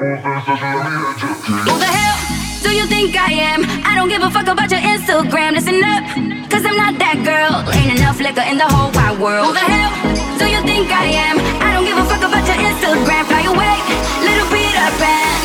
Who the hell do you think I am? I don't give a fuck about your Instagram. Listen up, cause I'm not that girl. Ain't enough liquor in the whole wide world. Who the hell do you think I am? I don't give a fuck about your Instagram. Fly away, little Peter Pan.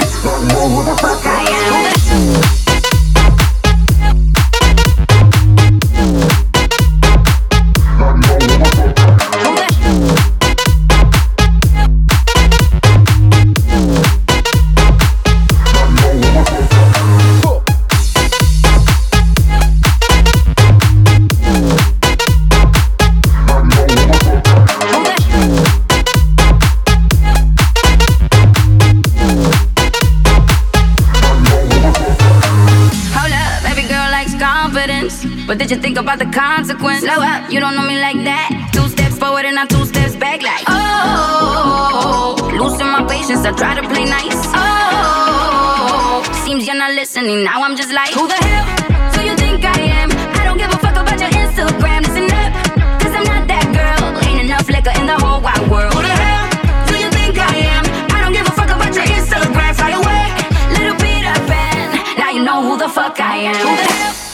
But did you think about the consequence? Slow up, you don't know me like that. Two steps forward and I two steps back, like oh. Losing my patience, I try to play nice. Oh, seems you're not listening. Now I'm just like, who the hell do you think I am? I don't give a fuck about your Instagram. Listen up, cause I'm not that girl. Ain't enough liquor in the whole wide world. Who the hell do you think I am? I don't give a fuck about your Instagram. Fly away, little Peter Pan. Now you know who the fuck I am. Who the hell